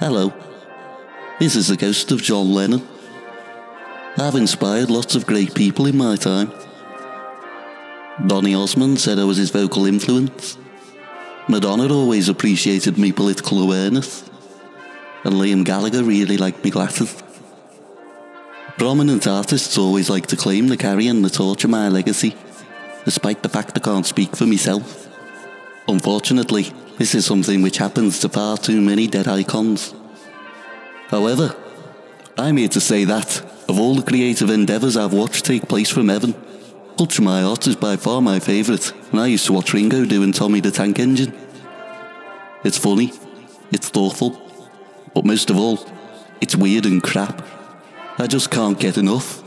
Hello. This is the ghost of John Lennon. I've inspired lots of great people in my time. Donny Osmond said I was his vocal influence. Madonna always appreciated me political awareness. And Liam Gallagher really liked me glasses. Prominent artists always like to claim the carry and the torch of my legacy, despite the fact I can't speak for myself. Unfortunately, this is something which happens to far too many dead icons. However, I'm here to say that, of all the creative endeavours I've watched take place from heaven, Culture My Art is by far my favourite, and I used to watch Ringo doing Tommy the Tank Engine. It's funny, it's thoughtful, but most of all, it's weird and crap. I just can't get enough.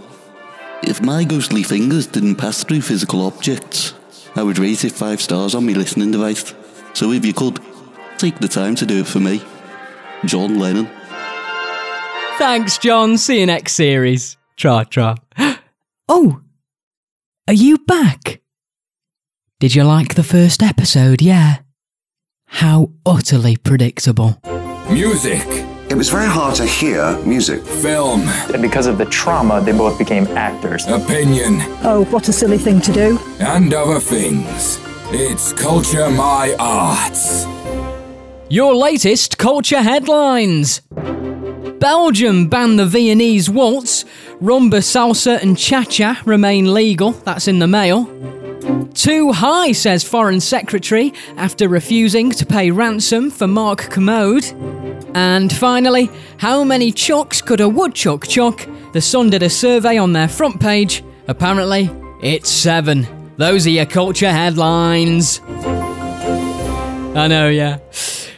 If my ghostly fingers didn't pass through physical objects, I would rate it five stars on my listening device. So if you could, take the time to do it for me. John Lennon. Thanks, John. See you next series. Tra tra. Oh, are you back? Did you like the first episode? Yeah. How utterly predictable. Music, It was very hard to hear music. film, And because of the trauma, they both became actors. opinion, Oh, what a silly thing to do. and other things. It's Culture My Arts. Your latest culture headlines. Belgium banned the Viennese waltz. Rumba, salsa, and cha cha remain legal. That's in the mail. Too high, says Foreign Secretary, after refusing to pay ransom for Mark Commode. And finally, how many chucks could a woodchuck chuck? The Sun did a survey on their front page. Apparently, it's seven. Those are your culture headlines. I know, yeah.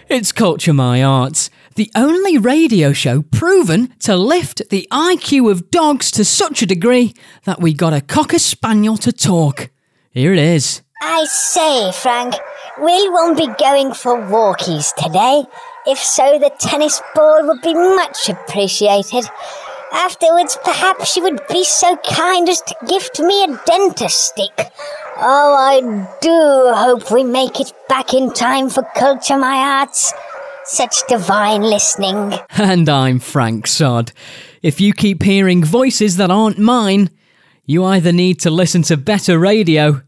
It's Culture My Arts, the only radio show proven to lift the IQ of dogs to such a degree that we got a cocker spaniel to talk. Here it is. I say, Frank, we won't be going for walkies today. If so, the tennis ball would be much appreciated. Afterwards, perhaps you would be so kind as to gift me a dentist stick. Oh, I do hope we make it back in time for Culture My Arts. Such divine listening. And I'm Frank Sod. If you keep hearing voices that aren't mine, you either need to listen to better radio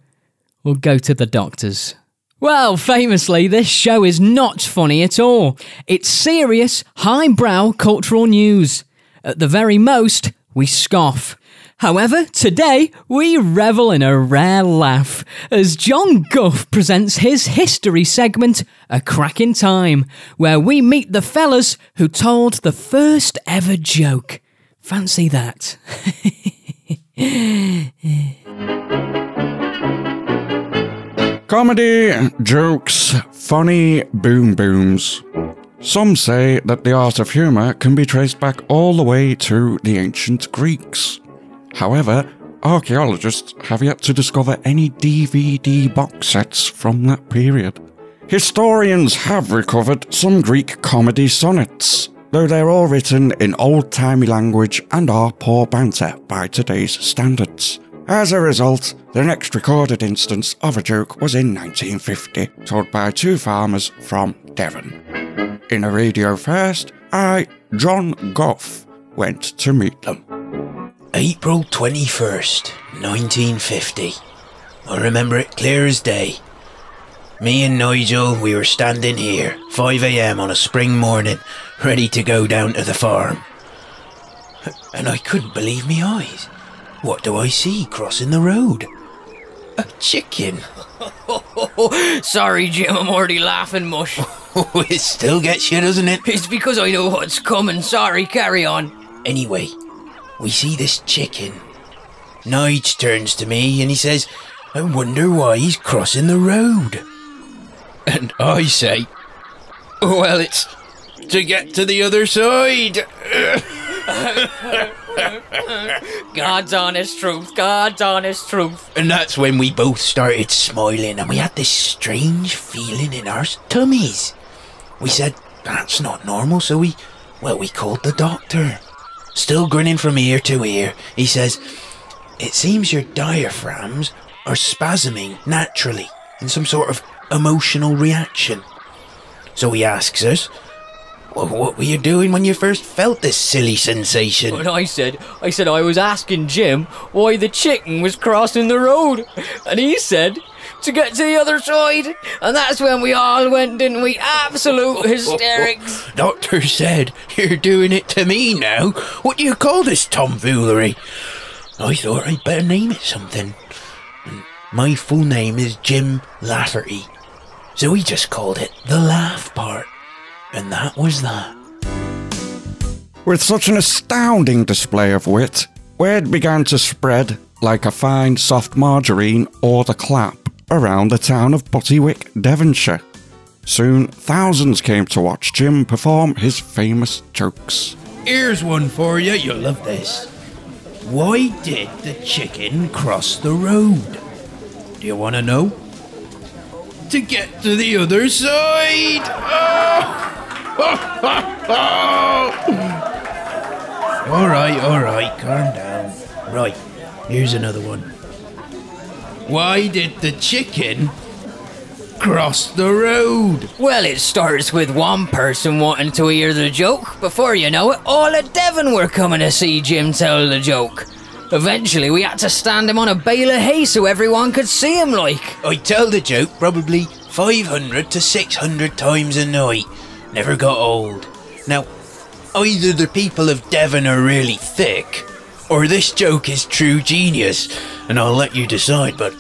or go to the doctors. Well, famously, this show is not funny at all. It's serious, highbrow cultural news. At the very most, we scoff. However, today we revel in a rare laugh as John Guff presents his history segment, A Crack in Time, where we meet the fellas who told the first ever joke. Fancy that. Comedy, jokes, funny boom booms. Some say that the art of humour can be traced back all the way to the ancient Greeks. However, archaeologists have yet to discover any DVD box sets from that period. Historians have recovered some Greek comedy sonnets, though they're all written in old timey language and are poor banter by today's standards. As a result, the next recorded instance of a joke was in 1950, told by two farmers from Devon. In a radio first, I, John Guff, went to meet them. April 21st, 1950. I remember it clear as day. Me and Nigel, we were standing here, 5am on a spring morning, ready to go down to the farm. And I couldn't believe me eyes. What do I see crossing the road? A chicken. Sorry, Jim, I'm already laughing mush. it still gets you, doesn't it? It's because I know what's coming. Sorry, carry on. Anyway, we see this chicken. Nige turns to me and he says, I wonder why he's crossing the road. And I say, Well, it's to get to the other side. God's honest truth, God's honest truth. And that's when we both started smiling and we had this strange feeling in our tummies. We said, That's not normal, so we, well, we called the doctor. Still grinning from ear to ear, he says, It seems your diaphragms are spasming naturally in some sort of emotional reaction. So he asks us, Well, what were you doing when you first felt this silly sensation? I said, I said I was asking Jim why the chicken was crossing the road. And he said, to get to the other side. And that's when we all went, didn't we? Absolute hysterics. Doctor said you're doing it to me now. What do you call this tomfoolery? I thought I'd better name it something. My full name is Jim Lafferty. So we just called it the laugh part. And that was that. With such an astounding display of wit, word began to spread like a fine soft margarine or the clap around the town of Buttywick, Devonshire. Soon, thousands came to watch Jim perform his famous jokes. Here's one for you. You'll love this. Why did the chicken cross the road? Do you want to know? To get to the other side. Oh! all right, all right, calm down. Right, here's another one. Why did the chicken cross the road? Well, it starts with one person wanting to hear the joke. Before you know it, all of Devon were coming to see Jim tell the joke. Eventually, we had to stand him on a bale of hay so everyone could see him, like. I tell the joke probably 500 to 600 times a night. Never got old. Now, either the people of Devon are really thick, or this joke is true genius, and I'll let you decide, but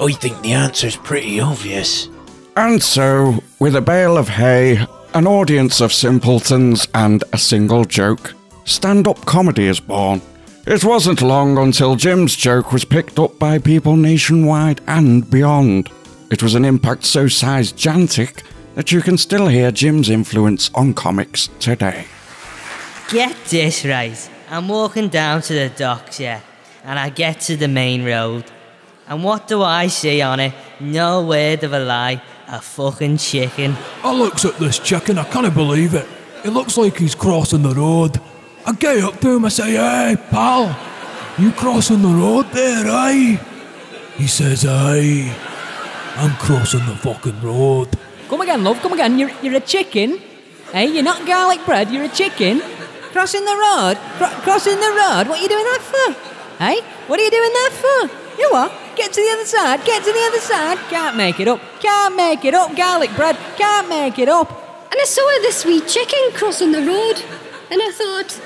I think the answer's pretty obvious. And so, with a bale of hay, an audience of simpletons, and a single joke, stand up comedy is born. It wasn't long until Jim's joke was picked up by people nationwide and beyond. It was an impact so gigantic that you can still hear Jim's influence on comics today. Get this right. I'm walking down to the docks, yeah, and I get to the main road. And what do I see on it? No word of a lie. A fucking chicken. I looks at this chicken, I can't believe it. It looks like he's crossing the road. I get up to him, I say, Hey, pal, you crossing the road there, eh? He says, Aye, I'm crossing the fucking road. Come again, love, come again. You're, you're a chicken. Hey, you're not garlic bread, you're a chicken. Crossing the road? Cro- crossing the road? What are you doing that for? Hey, what are you doing that for? You what? Get to the other side, get to the other side. Can't make it up, can't make it up. Garlic bread, can't make it up. And I saw this wee chicken crossing the road, and I thought,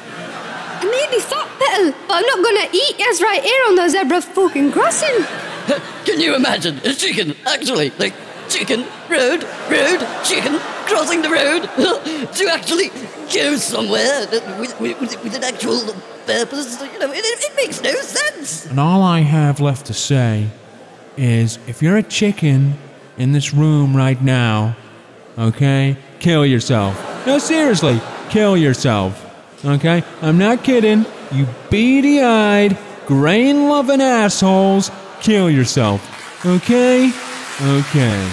I maybe thought better, but I'm not gonna eat as right here on the zebra fucking crossing. Can you imagine a chicken actually, like, chicken, road, road, chicken, crossing the road to actually go somewhere with, with, with, an actual purpose? You know, it, it, it makes no sense. And all I have left to say is if you're a chicken in this room right now, okay, kill yourself. No, seriously, kill yourself. Okay? I'm not kidding. You beady eyed, grain loving assholes, kill yourself. Okay? Okay.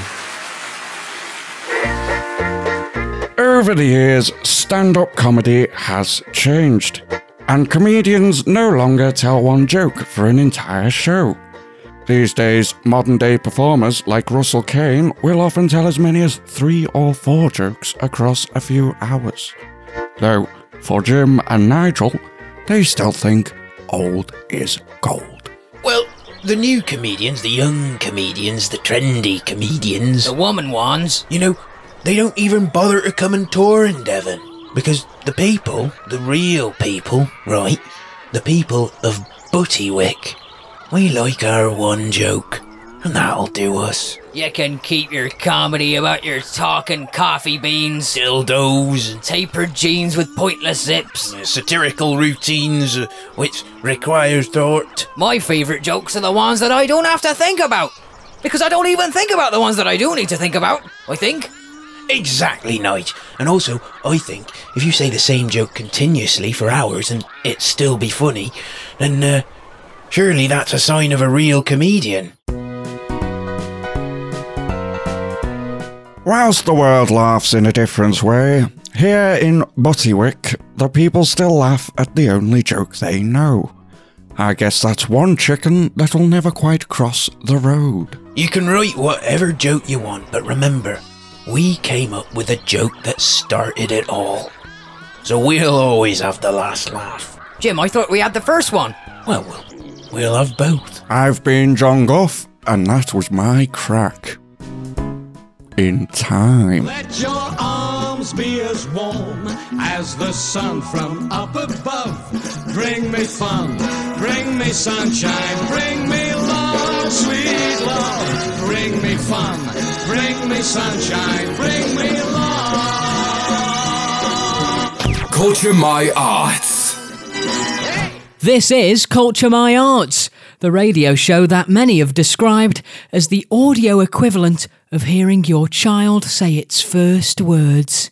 Over the years, stand up comedy has changed, and comedians no longer tell one joke for an entire show. These days, modern day performers like Russell Kane will often tell as many as three or four jokes across a few hours. Though, for Jim and Nigel, they still think old is gold. Well, the new comedians, the young comedians, the trendy comedians, The woman ones. you know, they don't even bother to come and tour in Devon. Because the people, the real people, right, the people of Buttywick, we like our one joke, and that'll do us. You can keep your comedy about your talking coffee beans, Dildos and tapered jeans with pointless zips. satirical routines uh, which require thought. My favourite jokes are the ones that I don't have to think about. Because I don't even think about the ones that I do need to think about, I think. Exactly, Knight. And also, I think if you say the same joke continuously for hours and it still be funny, then uh, surely that's a sign of a real comedian. Whilst the world laughs in a different way, here in Buttywick, the people still laugh at the only joke they know. I guess that's one chicken that'll never quite cross the road. You can write whatever joke you want, but remember, we came up with a joke that started it all. so we'll always have the last laugh. Jim, I thought we had the first one. Well, we'll, we'll have both. I've been John Guff, and that was my crack. In time. Let your arms be as warm as the sun from up above. Bring me fun, bring me sunshine, bring me love, sweet love. Bring me fun, bring me sunshine, bring me love. Culture My Arts. This is Culture My Arts, the radio show that many have described as the audio equivalent of hearing your child say its first words.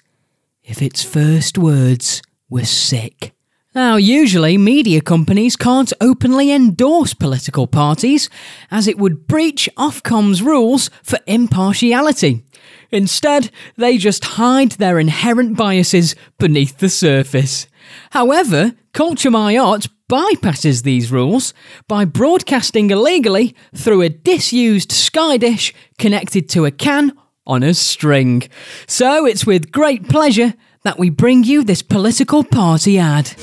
If its first words were sick. Now, usually media companies can't openly endorse political parties, as it would breach Ofcom's rules for impartiality. Instead, they just hide their inherent biases beneath the surface. However, Culture My Art bypasses these rules by broadcasting illegally through a disused Sky dish connected to a can on a string. So it's with great pleasure that we bring you this political party ad.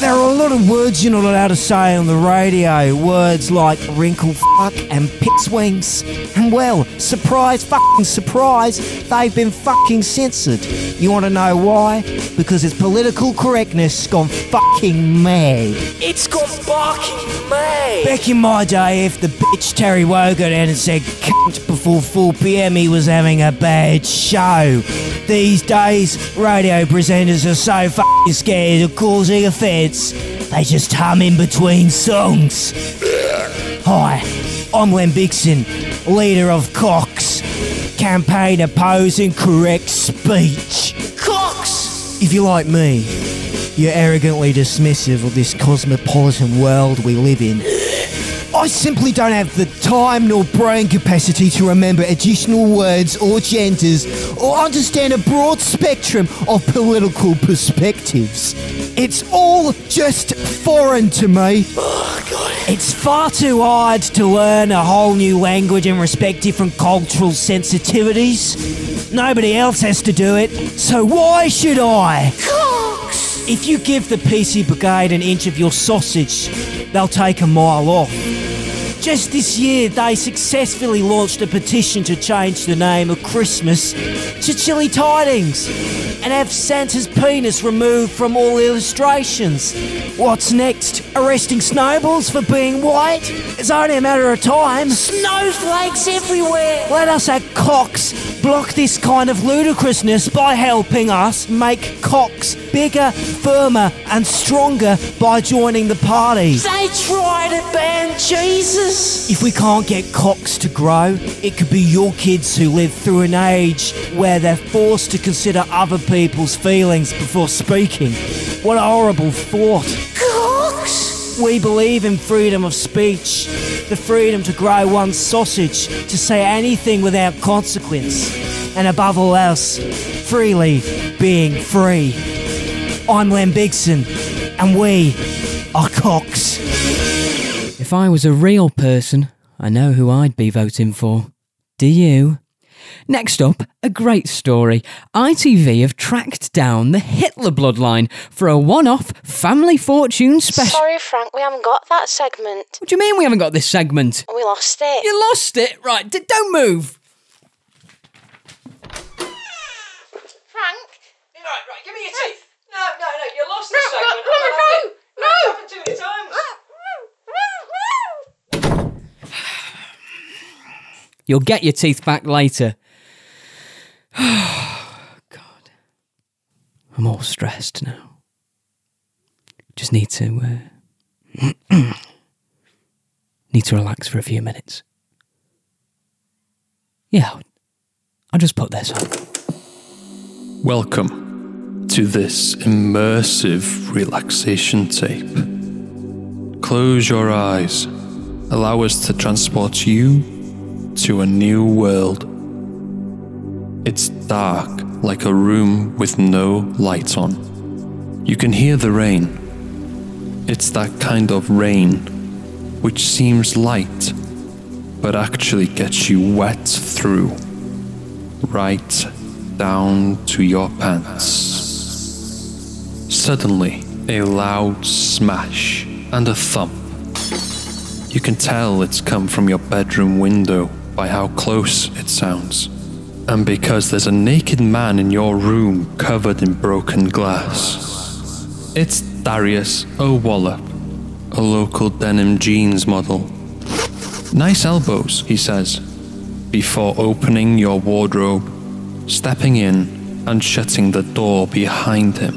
There are a lot of words you're not allowed to say on the radio. Words like wrinkle fuck and pits wings. And well, surprise fucking surprise, they've been fucking censored. You want to know why? Because its political correctness gone fucking mad. It's gone fucking mad. Back in my day, if the bitch Terry Wogan and said cunt before 4pm, he was having a bad show. These days, radio presenters are so fucking scared of causing offence, they just hum in between songs. Hi, I'm Len Bixon, leader of Cox, campaign opposing correct speech. Cox! If you're like me, you're arrogantly dismissive of this cosmopolitan world we live in. I simply don't have the time nor brain capacity to remember additional words or genders or understand a broad spectrum of political perspectives. It's all just foreign to me. Oh, it's far too hard to learn a whole new language and respect different cultural sensitivities. Nobody else has to do it, so why should I? Cox! If you give the PC Brigade an inch of your sausage, they'll take a mile off. Just this year, they successfully launched a petition to change the name of Christmas to Chilly Tidings and have Santa's penis removed from all illustrations. What's next? Arresting snowballs for being white? It's only a matter of time. Snowflakes everywhere. Let us have Cox block this kind of ludicrousness by helping us make Cox bigger, firmer, and stronger by joining the party. They try to ban Jesus. If we can't get Cox to grow, it could be your kids who live through an age where they're forced to consider other people's feelings before speaking. What a horrible thought. We believe in freedom of speech, the freedom to grow one's sausage, to say anything without consequence, and above all else, freely being free. I'm Len Bigson, and we are Cox. If I was a real person, I know who I'd be voting for. Do you? Next up, a great story. ITV have tracked down the Hitler bloodline for a one off family fortune special. Sorry, Frank, we haven't got that segment. What do you mean we haven't got this segment? We lost it. You lost it? Right, d- don't move. Frank? Right, right, give me your teeth. No, no, no, you lost No, the segment. no, no, no, no. It's happened too many times. You'll get your teeth back later. God. I'm all stressed now. Just need to uh, need to relax for a few minutes. Yeah, I'll- just put this on. Welcome to this immersive relaxation tape. Close your eyes. Allow us to transport you to a new world. It's dark, like a room with no lights on. You can hear the rain. It's that kind of rain which seems light, but actually gets you wet through, right down to your pants. suddenly a loud smash and a thump. You can tell it's come from your bedroom window by how close it sounds. And because there's a naked man in your room covered in broken glass. It's Darius O'Wallop, a local denim jeans model. Nice elbows, he says, before opening your wardrobe, stepping in, and shutting the door behind him.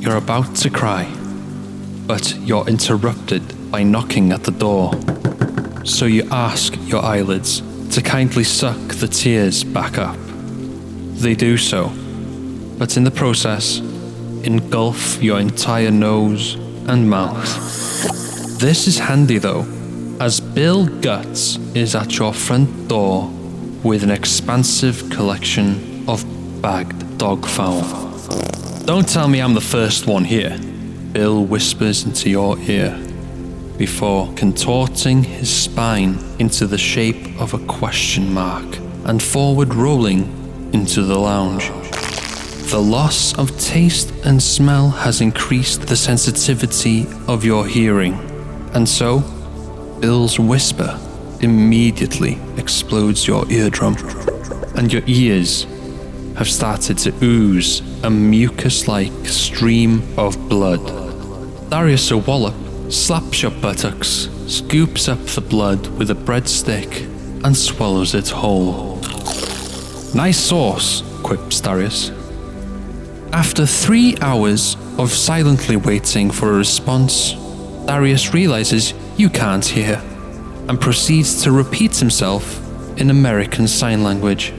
You're about to cry, but you're interrupted by knocking at the door. So you ask your eyelids to kindly suck the tears back up. They do so, but in the process, engulf your entire nose and mouth. This is handy though, as Bill Guts is at your front door with an expansive collection of bagged dog foul. Don't tell me I'm the first one here, Bill whispers into your ear before contorting his spine into the shape of a question mark and forward rolling into the lounge. The loss of taste and smell has increased the sensitivity of your hearing, and so Bill's whisper immediately explodes your eardrum, and your ears have started to ooze a mucus like stream of blood. Darius O'Wallop slaps your buttocks, scoops up the blood with a breadstick, and swallows it whole. Nice sauce, quips Darius. After three hours of silently waiting for a response, Darius realizes you can't hear and proceeds to repeat himself in American Sign Language.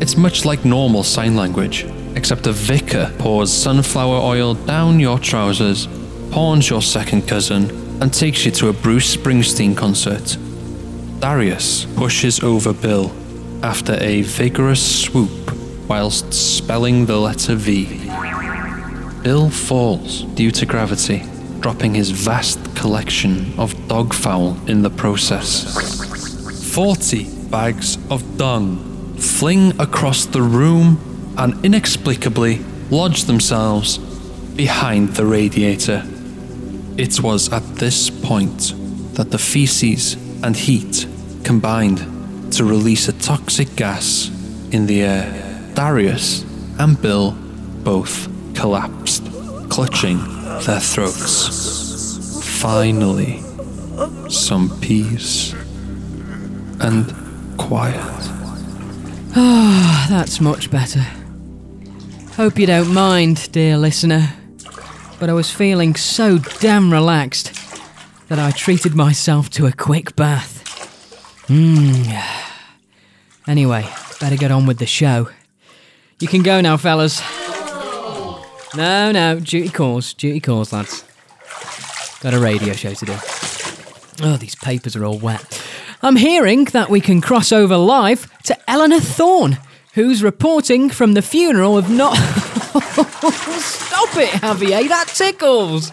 It's much like normal sign language, except a vicar pours sunflower oil down your trousers, pawns your second cousin, and takes you to a Bruce Springsteen concert. Darius pushes over Bill after a vigorous swoop whilst spelling the letter V. Bill falls due to gravity, dropping his vast collection of dog foul in the process. Forty bags of dung fling across the room and inexplicably lodge themselves behind the radiator. It was at this point that the feces and heat combined to release a toxic gas in the air. Darius and Bill both collapsed, clutching their throats. Finally, some peace and quiet. Ah, that's much better. Hope you don't mind, dear listener, but I was feeling so damn relaxed that I treated myself to a quick bath. Mmm. Anyway, better get on with the show. You can go now, fellas. No, no, duty calls, duty calls, lads. Got a radio show to do. Oh, these papers are all wet. I'm hearing that we can cross over live to Eleanor Thorne, who's reporting from the funeral of not. Stop it, Javier, that tickles!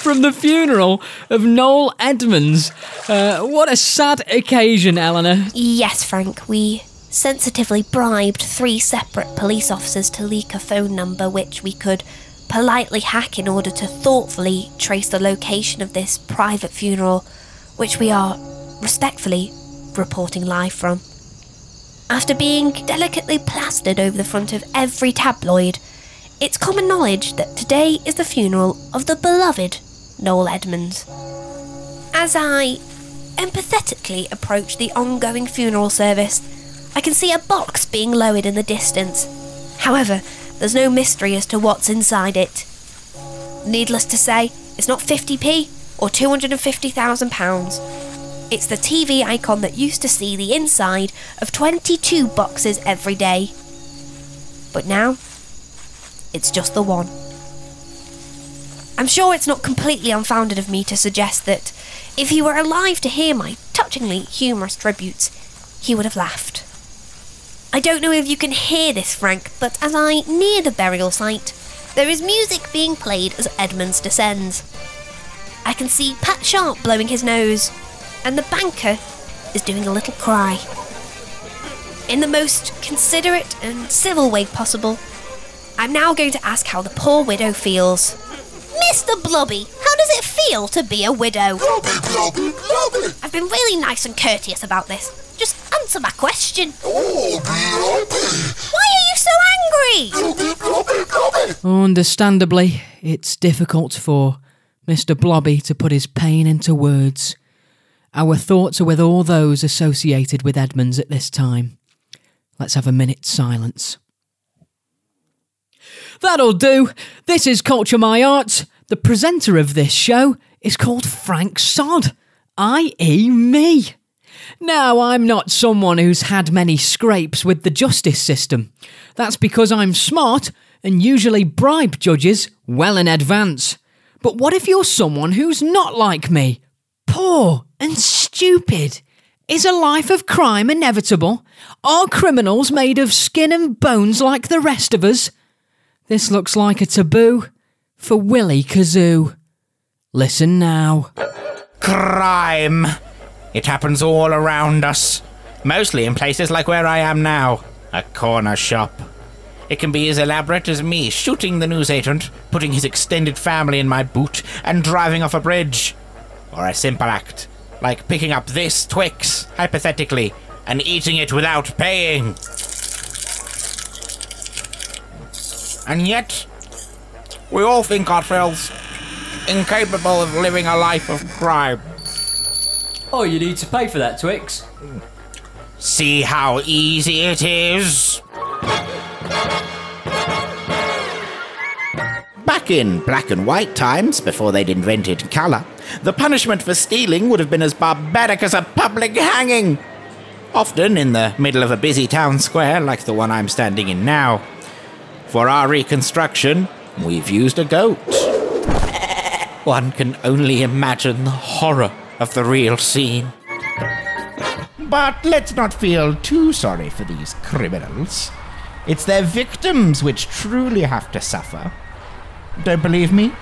From the funeral of Noel Edmonds. Uh, what a sad occasion, Eleanor. Yes, Frank, we sensitively bribed three separate police officers to leak a phone number which we could politely hack in order to thoughtfully trace the location of this private funeral, which we are respectfully reporting live from. After being delicately plastered over the front of every tabloid, it's common knowledge that today is the funeral of the beloved Noel Edmonds. As I empathetically approach the ongoing funeral service, I can see a box being lowered in the distance. However, there's no mystery as to what's inside it. Needless to say, it's not 50p or £250,000. It's the TV icon that used to see the inside of 22 boxes every day. But now, it's just the one. I'm sure it's not completely unfounded of me to suggest that if he were alive to hear my touchingly humorous tributes, he would have laughed. I don't know if you can hear this, Frank, but as I near the burial site, there is music being played as Edmonds descends. I can see Pat Sharp blowing his nose, and the banker is doing a little cry. In the most considerate and civil way possible, I'm now going to ask how the poor widow feels. Mr. Blobby, how does it feel to be a widow? Blobby, blobby, blobby. I've been really nice and courteous about this. Just answer my question. Oh, blobby. Why are you so angry? Understandably, it's difficult for Mr. Blobby to put his pain into words. Our thoughts are with all those associated with Edmonds at this time. Let's have a minute's silence. That'll do. This is Culture My Art. The presenter of this show is called Frank Sod, i.e., me. Now, I'm not someone who's had many scrapes with the justice system. That's because I'm smart and usually bribe judges well in advance. But what if you're someone who's not like me? Poor and stupid? Is a life of crime inevitable? Are criminals made of skin and bones like the rest of us? This looks like a taboo for Willie Kazoo. Listen now. Crime. It happens all around us. Mostly in places like where I am now a corner shop. It can be as elaborate as me shooting the newsagent, putting his extended family in my boot, and driving off a bridge. Or a simple act, like picking up this Twix, hypothetically, and eating it without paying. And yet, we all think ourselves incapable of living a life of crime. Oh, you need to pay for that, Twix. See how easy it is? Back in black and white times, before they'd invented colour, the punishment for stealing would have been as barbaric as a public hanging. Often in the middle of a busy town square like the one I'm standing in now. For our reconstruction, we've used a goat. One can only imagine the horror of the real scene. But let's not feel too sorry for these criminals. It's their victims which truly have to suffer. Don't believe me?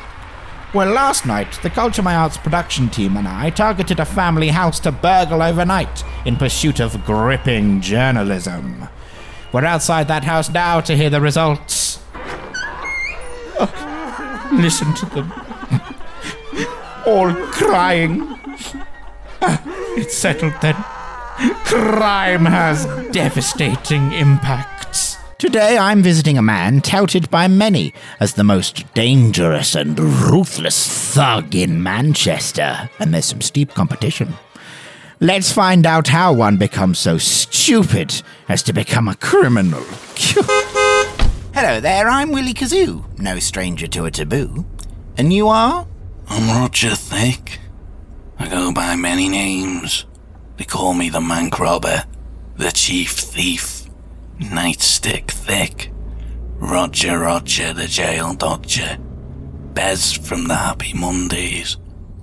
Well, last night, the Culture My Arts production team and I targeted a family house to burgle overnight in pursuit of gripping journalism. We're outside that house now to hear the results. Oh, listen to them. All crying. It's settled then. Crime has devastating impacts. Today I'm visiting a man touted by many as the most dangerous and ruthless thug in Manchester, and there's some steep competition. Let's find out how one becomes so stupid as to become a criminal. Hello there, I'm Willie Kazoo, no stranger to a taboo. And you are? I'm Roger Thick. I go by many names. They call me the Manc Robber, the Chief Thief, Nightstick Thick, Roger Roger the Jail Dodger, Bez from the Happy Mondays,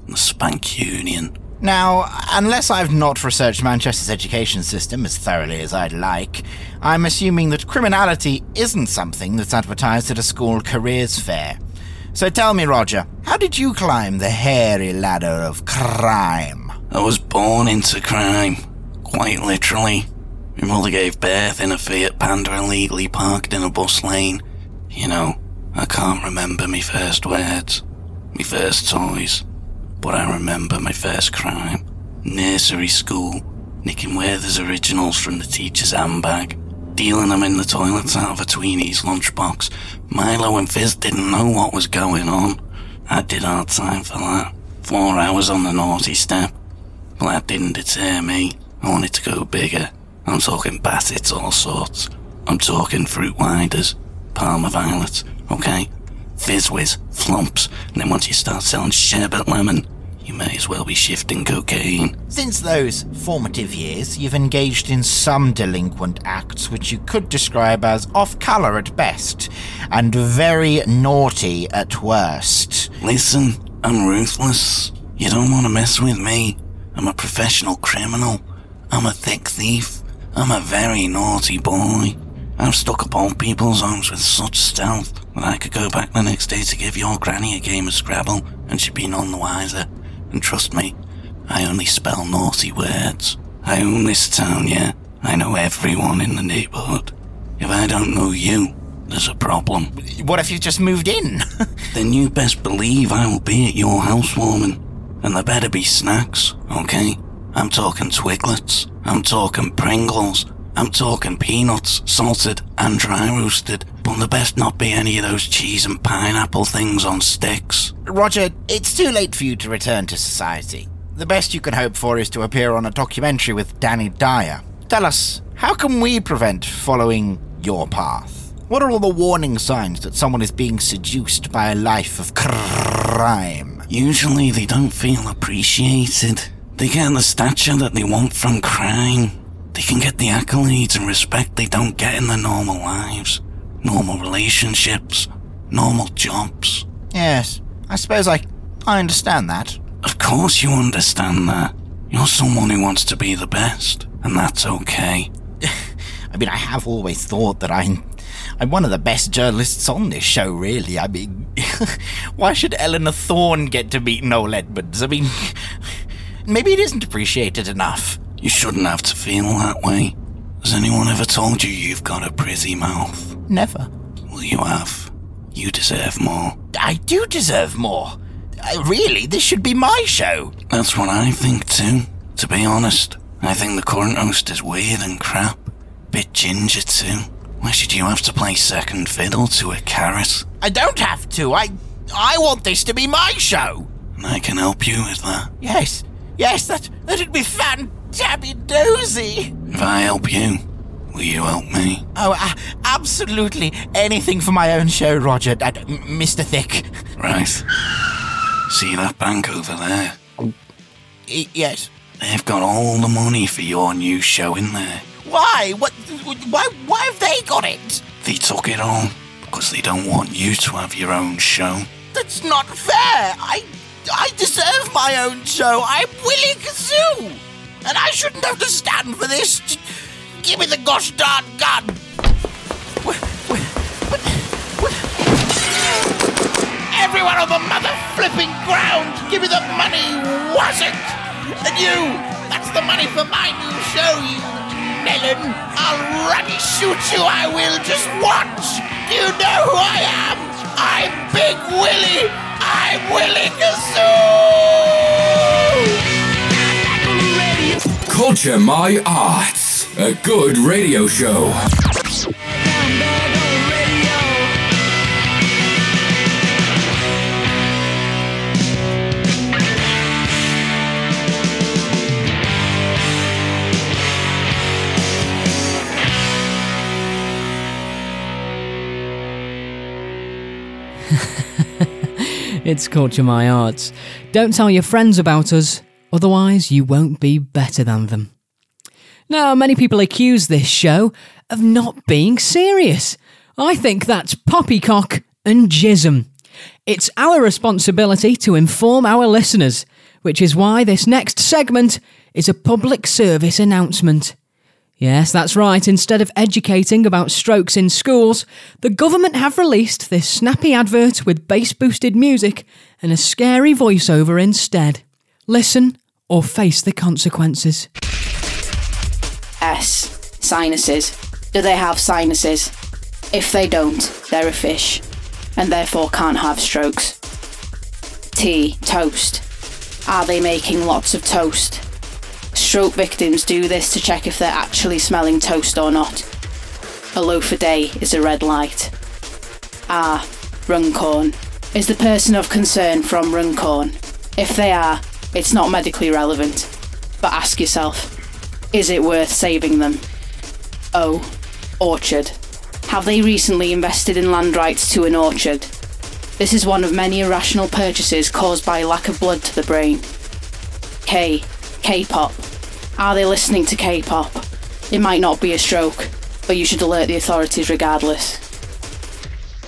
the Spank Union. Now, unless I've not researched Manchester's education system as thoroughly as I'd like, I'm assuming that criminality isn't something that's advertised at a school careers fair. So tell me, Roger, how did you climb the hairy ladder of crime? I was born into crime, quite literally. My mother gave birth in a Fiat Panda illegally parked in a bus lane. You know, I can't remember my first words, my first toys, but I remember my first crime. Nursery school, nicking Werther's originals from the teacher's handbag, dealing them in the toilets out of a tweenie's lunchbox. Milo and Fizz didn't know what was going on. I did hard time for that. Four hours on the naughty step. But that didn't deter me. I wanted to go bigger. I'm talking bassets, all sorts. I'm talking Fruit Winders, Parma violets, okay? Fizz whiz, flumps, and then once you start selling sherbet lemon, you may as well be shifting cocaine. Since those formative years, you've engaged in some delinquent acts which you could describe as off colour at best, and very naughty at worst. Listen, I'm ruthless. You don't want to mess with me. I'm a professional criminal. I'm a thick thief. I'm a very naughty boy. I've stuck up old people's homes with such stealth that I could go back the next day to give your granny a game of Scrabble and she'd be none the wiser. And trust me, I only spell naughty words. I own this town, yeah? I know everyone in the neighborhood. If I don't know you, there's a problem. What if you just moved in? then you best believe I will be at your housewarming. And there better be snacks, okay? I'm talking Twiglets. I'm talking Pringles. I'm talking peanuts, salted and dry roasted. But there best not be any of those cheese and pineapple things on sticks. Roger, it's too late for you to return to society. The best you can hope for is to appear on a documentary with Danny Dyer. Tell us, how can we prevent following your path? What are all the warning signs that someone is being seduced by a life of crime? Usually they don't feel appreciated. They get the stature that they want from crime. They can get the accolades and respect they don't get in their normal lives. Normal relationships, normal jobs. Yes, I suppose I, I understand that. Of course you understand that. You're someone who wants to be the best, and that's okay. I mean, I have always thought that I'm, I'm one of the best journalists on this show, really. I mean, why should Eleanor Thorne get to meet Noel Edmonds? I mean, maybe it isn't appreciated enough. You shouldn't have to feel that way. Has anyone ever told you you've got a pretty mouth? Never. Well, you have. You deserve more. I do deserve more. Uh, really, this should be my show. That's what I think too. To be honest, I think the current host is weird and crap. Bit ginger too. Why should you have to play second fiddle to a carrot? I don't have to. I, I want this to be my show. And I can help you with that. Yes, yes, that that'd be fantabby-dozy. If I help you, will you help me? Oh, uh, absolutely anything for my own show, Roger. Uh, Mr. Thick. Right. See that bank over there? Y- yes. They've got all the money for your new show in there. Why? What? Why? Why have they got it? They took it all because they don't want you to have your own show. That's not fair. I, I deserve my own show. I'm Willie Kazoo, and I shouldn't have to stand for this. Give me the gosh darn gun. Everyone on the mother flipping ground, give me the money, was it? And you, that's the money for my new show, you melon. I'll ruddy shoot you, I will. Just watch. Do you know who I am? I'm Big Willie. I'm Willie Kazoo. Culture My Arts, a good radio show. It's Culture My Arts. Don't tell your friends about us, otherwise, you won't be better than them. Now, many people accuse this show of not being serious. I think that's poppycock and jism. It's our responsibility to inform our listeners, which is why this next segment is a public service announcement. Yes, that's right. Instead of educating about strokes in schools, the government have released this snappy advert with bass boosted music and a scary voiceover instead. Listen or face the consequences. S. Sinuses. Do they have sinuses? If they don't, they're a fish, and therefore can't have strokes. T. Toast. Are they making lots of toast? Stroke victims do this to check if they're actually smelling toast or not. A loaf a day is a red light. R. Runcorn. Is the person of concern from Runcorn? If they are, it's not medically relevant. But ask yourself, is it worth saving them? O. Orchard. Have they recently invested in land rights to an orchard? This is one of many irrational purchases caused by lack of blood to the brain. K. K-pop. Are they listening to K-pop? It might not be a stroke, but you should alert the authorities regardless.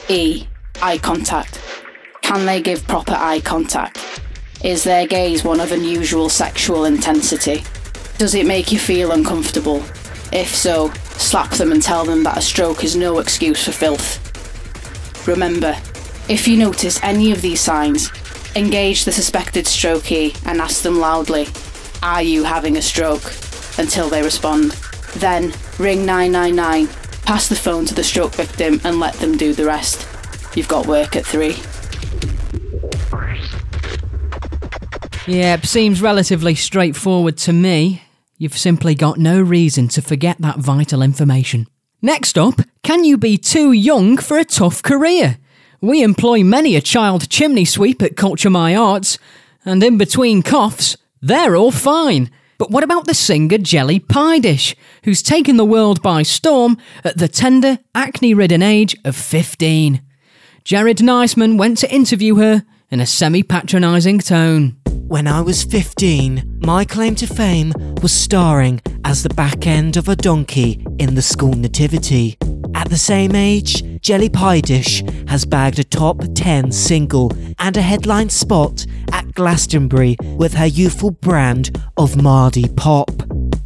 E. Eye contact. Can they give proper eye contact? Is their gaze one of unusual sexual intensity? Does it make you feel uncomfortable? If so, slap them and tell them that a stroke is no excuse for filth. Remember, if you notice any of these signs, engage the suspected strokee and ask them loudly, Are you having a stroke? until they respond. Then ring 999 Pass the phone to the stroke victim and let them do the rest. You've got work at three. Yep, seems relatively straightforward to me. You've simply got no reason to forget that vital information. Next up, can you be too young for a tough career? We employ many a child chimney sweep at Culture My Arts, and in between coughs, they're all fine. But what about the singer Jellie Piedish, who's taken the world by storm at the tender, acne ridden age of 15? Jared Niceman went to interview her in a semi patronising tone. When I was 15, my claim to fame was starring as the back end of a donkey in the school nativity. At the same age, Jellie Piedish has bagged a top 10 single and a headline spot at Glastonbury with her youthful brand of Mardy Pop.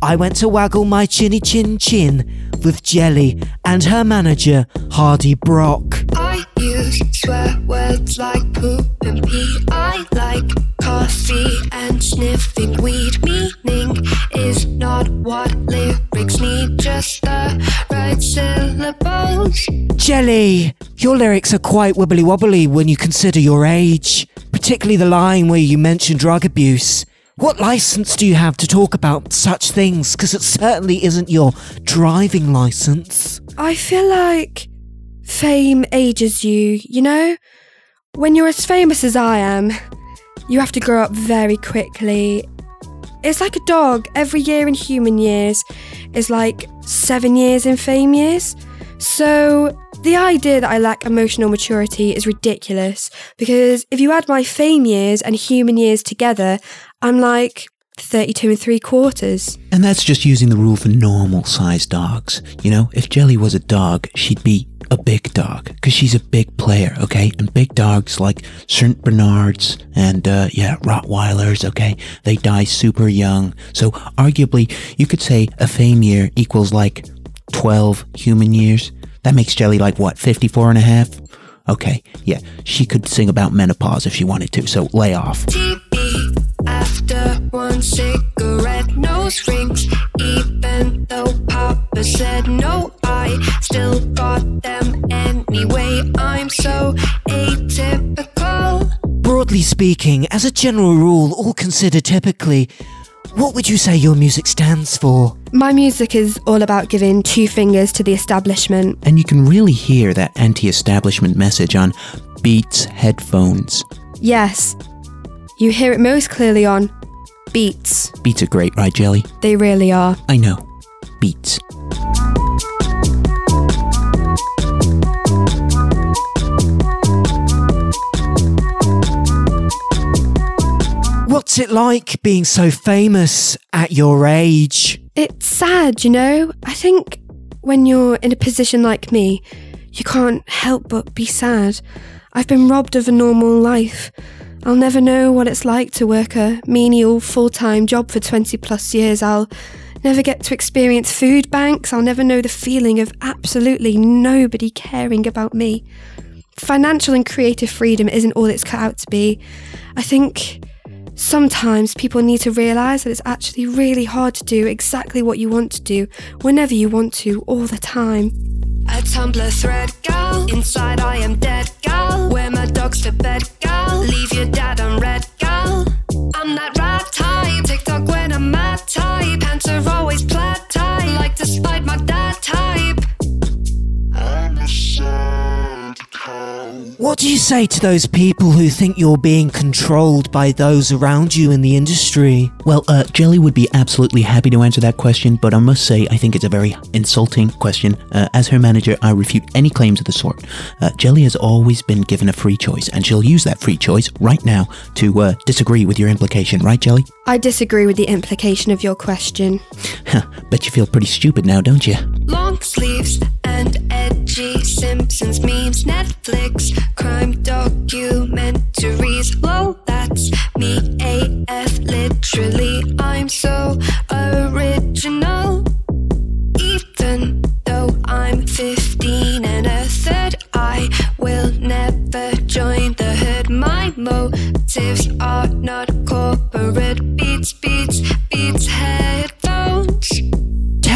I went to waggle my chinny chin chin with Jellie and her manager, Hardy Brock. I use swear words like poop and pee. I like coffee and sniffing weed. Meaning is not what lyrics need, just the right syllables. Jellie, your lyrics are quite wibbly wobbly when you consider your age, particularly the line where you mention drug abuse. What license do you have to talk about such things? Because it certainly isn't your driving license. I feel like fame ages you, you know? When you're as famous as I am, you have to grow up very quickly. It's like a dog. Every year in human years is like seven years in fame years. So the idea that I lack emotional maturity is ridiculous because if you add my fame years and human years together, I'm like 32 and three quarters. And that's just using the rule for normal sized dogs. You know, if Jellie was a dog, she'd be a big dog because she's a big player, okay? And big dogs like Saint Bernards and, uh, yeah, Rottweilers, okay? They die super young. So arguably, you could say a fame year equals like 12 human years. That makes Jellie like what, 54 and a half? Okay, yeah, she could sing about menopause if she wanted to, so lay off. TV one cigarette, nose rings. Even though Papa said no, I still got them anyway. I'm so atypical. Broadly speaking, as a general rule, all considered typically, what would you say your music stands for? My music is all about giving two fingers to the establishment. And you can really hear that anti establishment message on Beats headphones. Yes, you hear it most clearly on Beats. Beats are great, right, Jellie? They really are. I know. Beats. What's it like being so famous at your age? It's sad, you know? I think when you're in a position like me, you can't help but be sad. I've been robbed of a normal life. I'll never know what it's like to work a menial full time job for 20 plus years. I'll never get to experience food banks. I'll never know the feeling of absolutely nobody caring about me. Financial and creative freedom isn't all it's cut out to be. I think sometimes people need to realise that it's actually really hard to do exactly what you want to do whenever you want to, all the time. A Tumblr thread, gal. Inside I am dead, say to those people who think you're being controlled by those around you in the industry? Well, uh, Jellie would be absolutely happy to answer that question, but I must say I think it's a very insulting question. Uh, as her manager, I refute any claims of the sort. Uh, Jellie has always been given a free choice, and she'll use that free choice right now to uh, disagree with your implication, right, Jellie? I disagree with the implication of your question. Bet you feel pretty stupid now, don't you? Long sleeves and edgy Simpsons memes, Netflix, crime documentaries. Well, that's me AF, literally. I'm so original. Even though I'm 15 and a third, I will never join the hood. My motives are not corporate. Beats, beats, beats, headphones.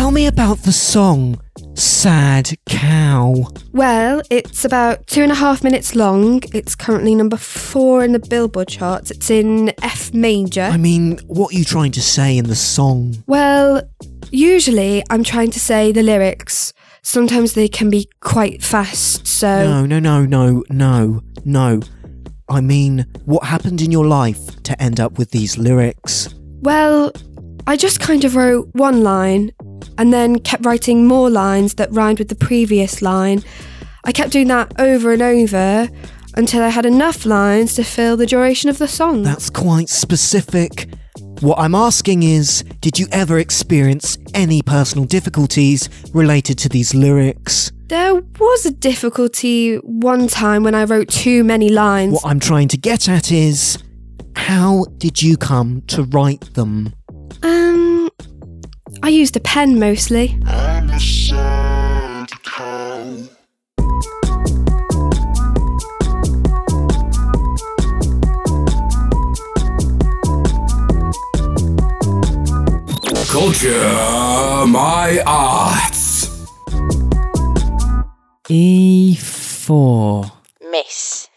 Tell me about the song sad cow? Well, it's about two and a half minutes long. It's currently number four in the Billboard charts. It's in F major. I mean, what are you trying to say in the song? Well, usually I'm trying to say the lyrics. Sometimes they can be quite fast, so. No, no, no, no, no, no. I mean, what happened in your life to end up with these lyrics? Well, I just kind of wrote one line and then kept writing more lines that rhymed with the previous line. I kept doing that over and over until I had enough lines to fill the duration of the song. That's quite specific. What I'm asking is, did you ever experience any personal difficulties related to these lyrics? There was a difficulty one time when I wrote too many lines. What I'm trying to get at is, how did you come to write them? Um, I used a pen mostly. Culture my arts. E4. Miss.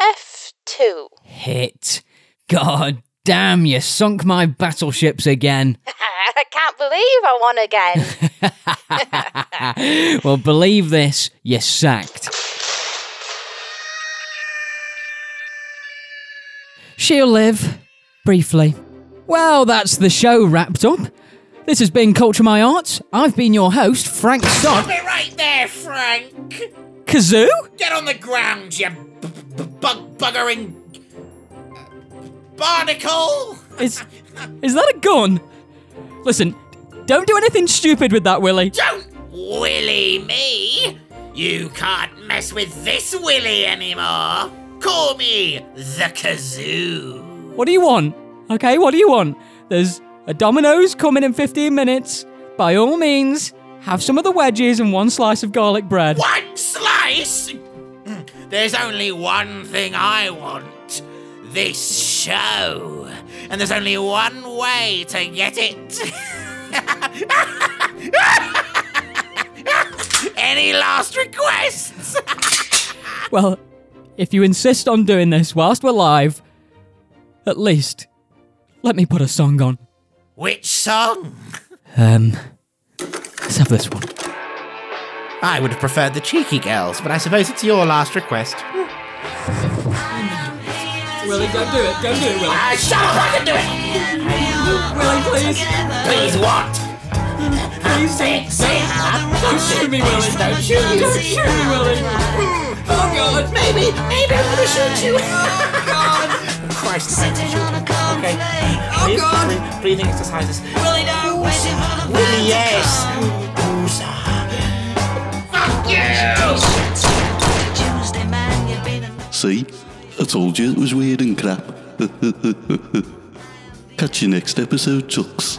F2. Hit. God damn, you sunk my battleships again. I can't believe I won again. well, believe this, you're sacked. She'll live. Briefly. Well, that's the show wrapped up. This has been Culture My Arts. I've been your host, Frank Stott. Stop it right there, Frank! Kazoo? Get on the ground, you b- b- bug buggering uh, barnacle! Is is that a gun? Listen, don't do anything stupid with that, Willie. Don't willy me! You can't mess with this willy anymore! Call me the kazoo! What do you want? Okay, what do you want? There's a Domino's coming in 15 minutes. By all means, have some of the wedges and one slice of garlic bread. One slice? There's only one thing I want this show. And there's only one way to get it. Any last requests? Well, if you insist on doing this whilst we're live, at least let me put a song on. Which song? Um, let's have this one. I would have preferred the Cheeky Girls, but I suppose it's your last request. Willie, don't do it. Don't do it, Willie. Ah, shut up, I can do it! Willie, please. Please what? Please say it, say it. Don't shoot me, Willie. Don't shoot you. Don't shoot me, Willie. Oh God, maybe, maybe I'm gonna shoot you. Oh God. Christ, I'm gonna shoot. Okay. Oh, Breathe- God. Breathing exercises. Willie, no. Willie, yes. Fuck you! See? I told you it was weird and crap. Catch you next episode, Chucks.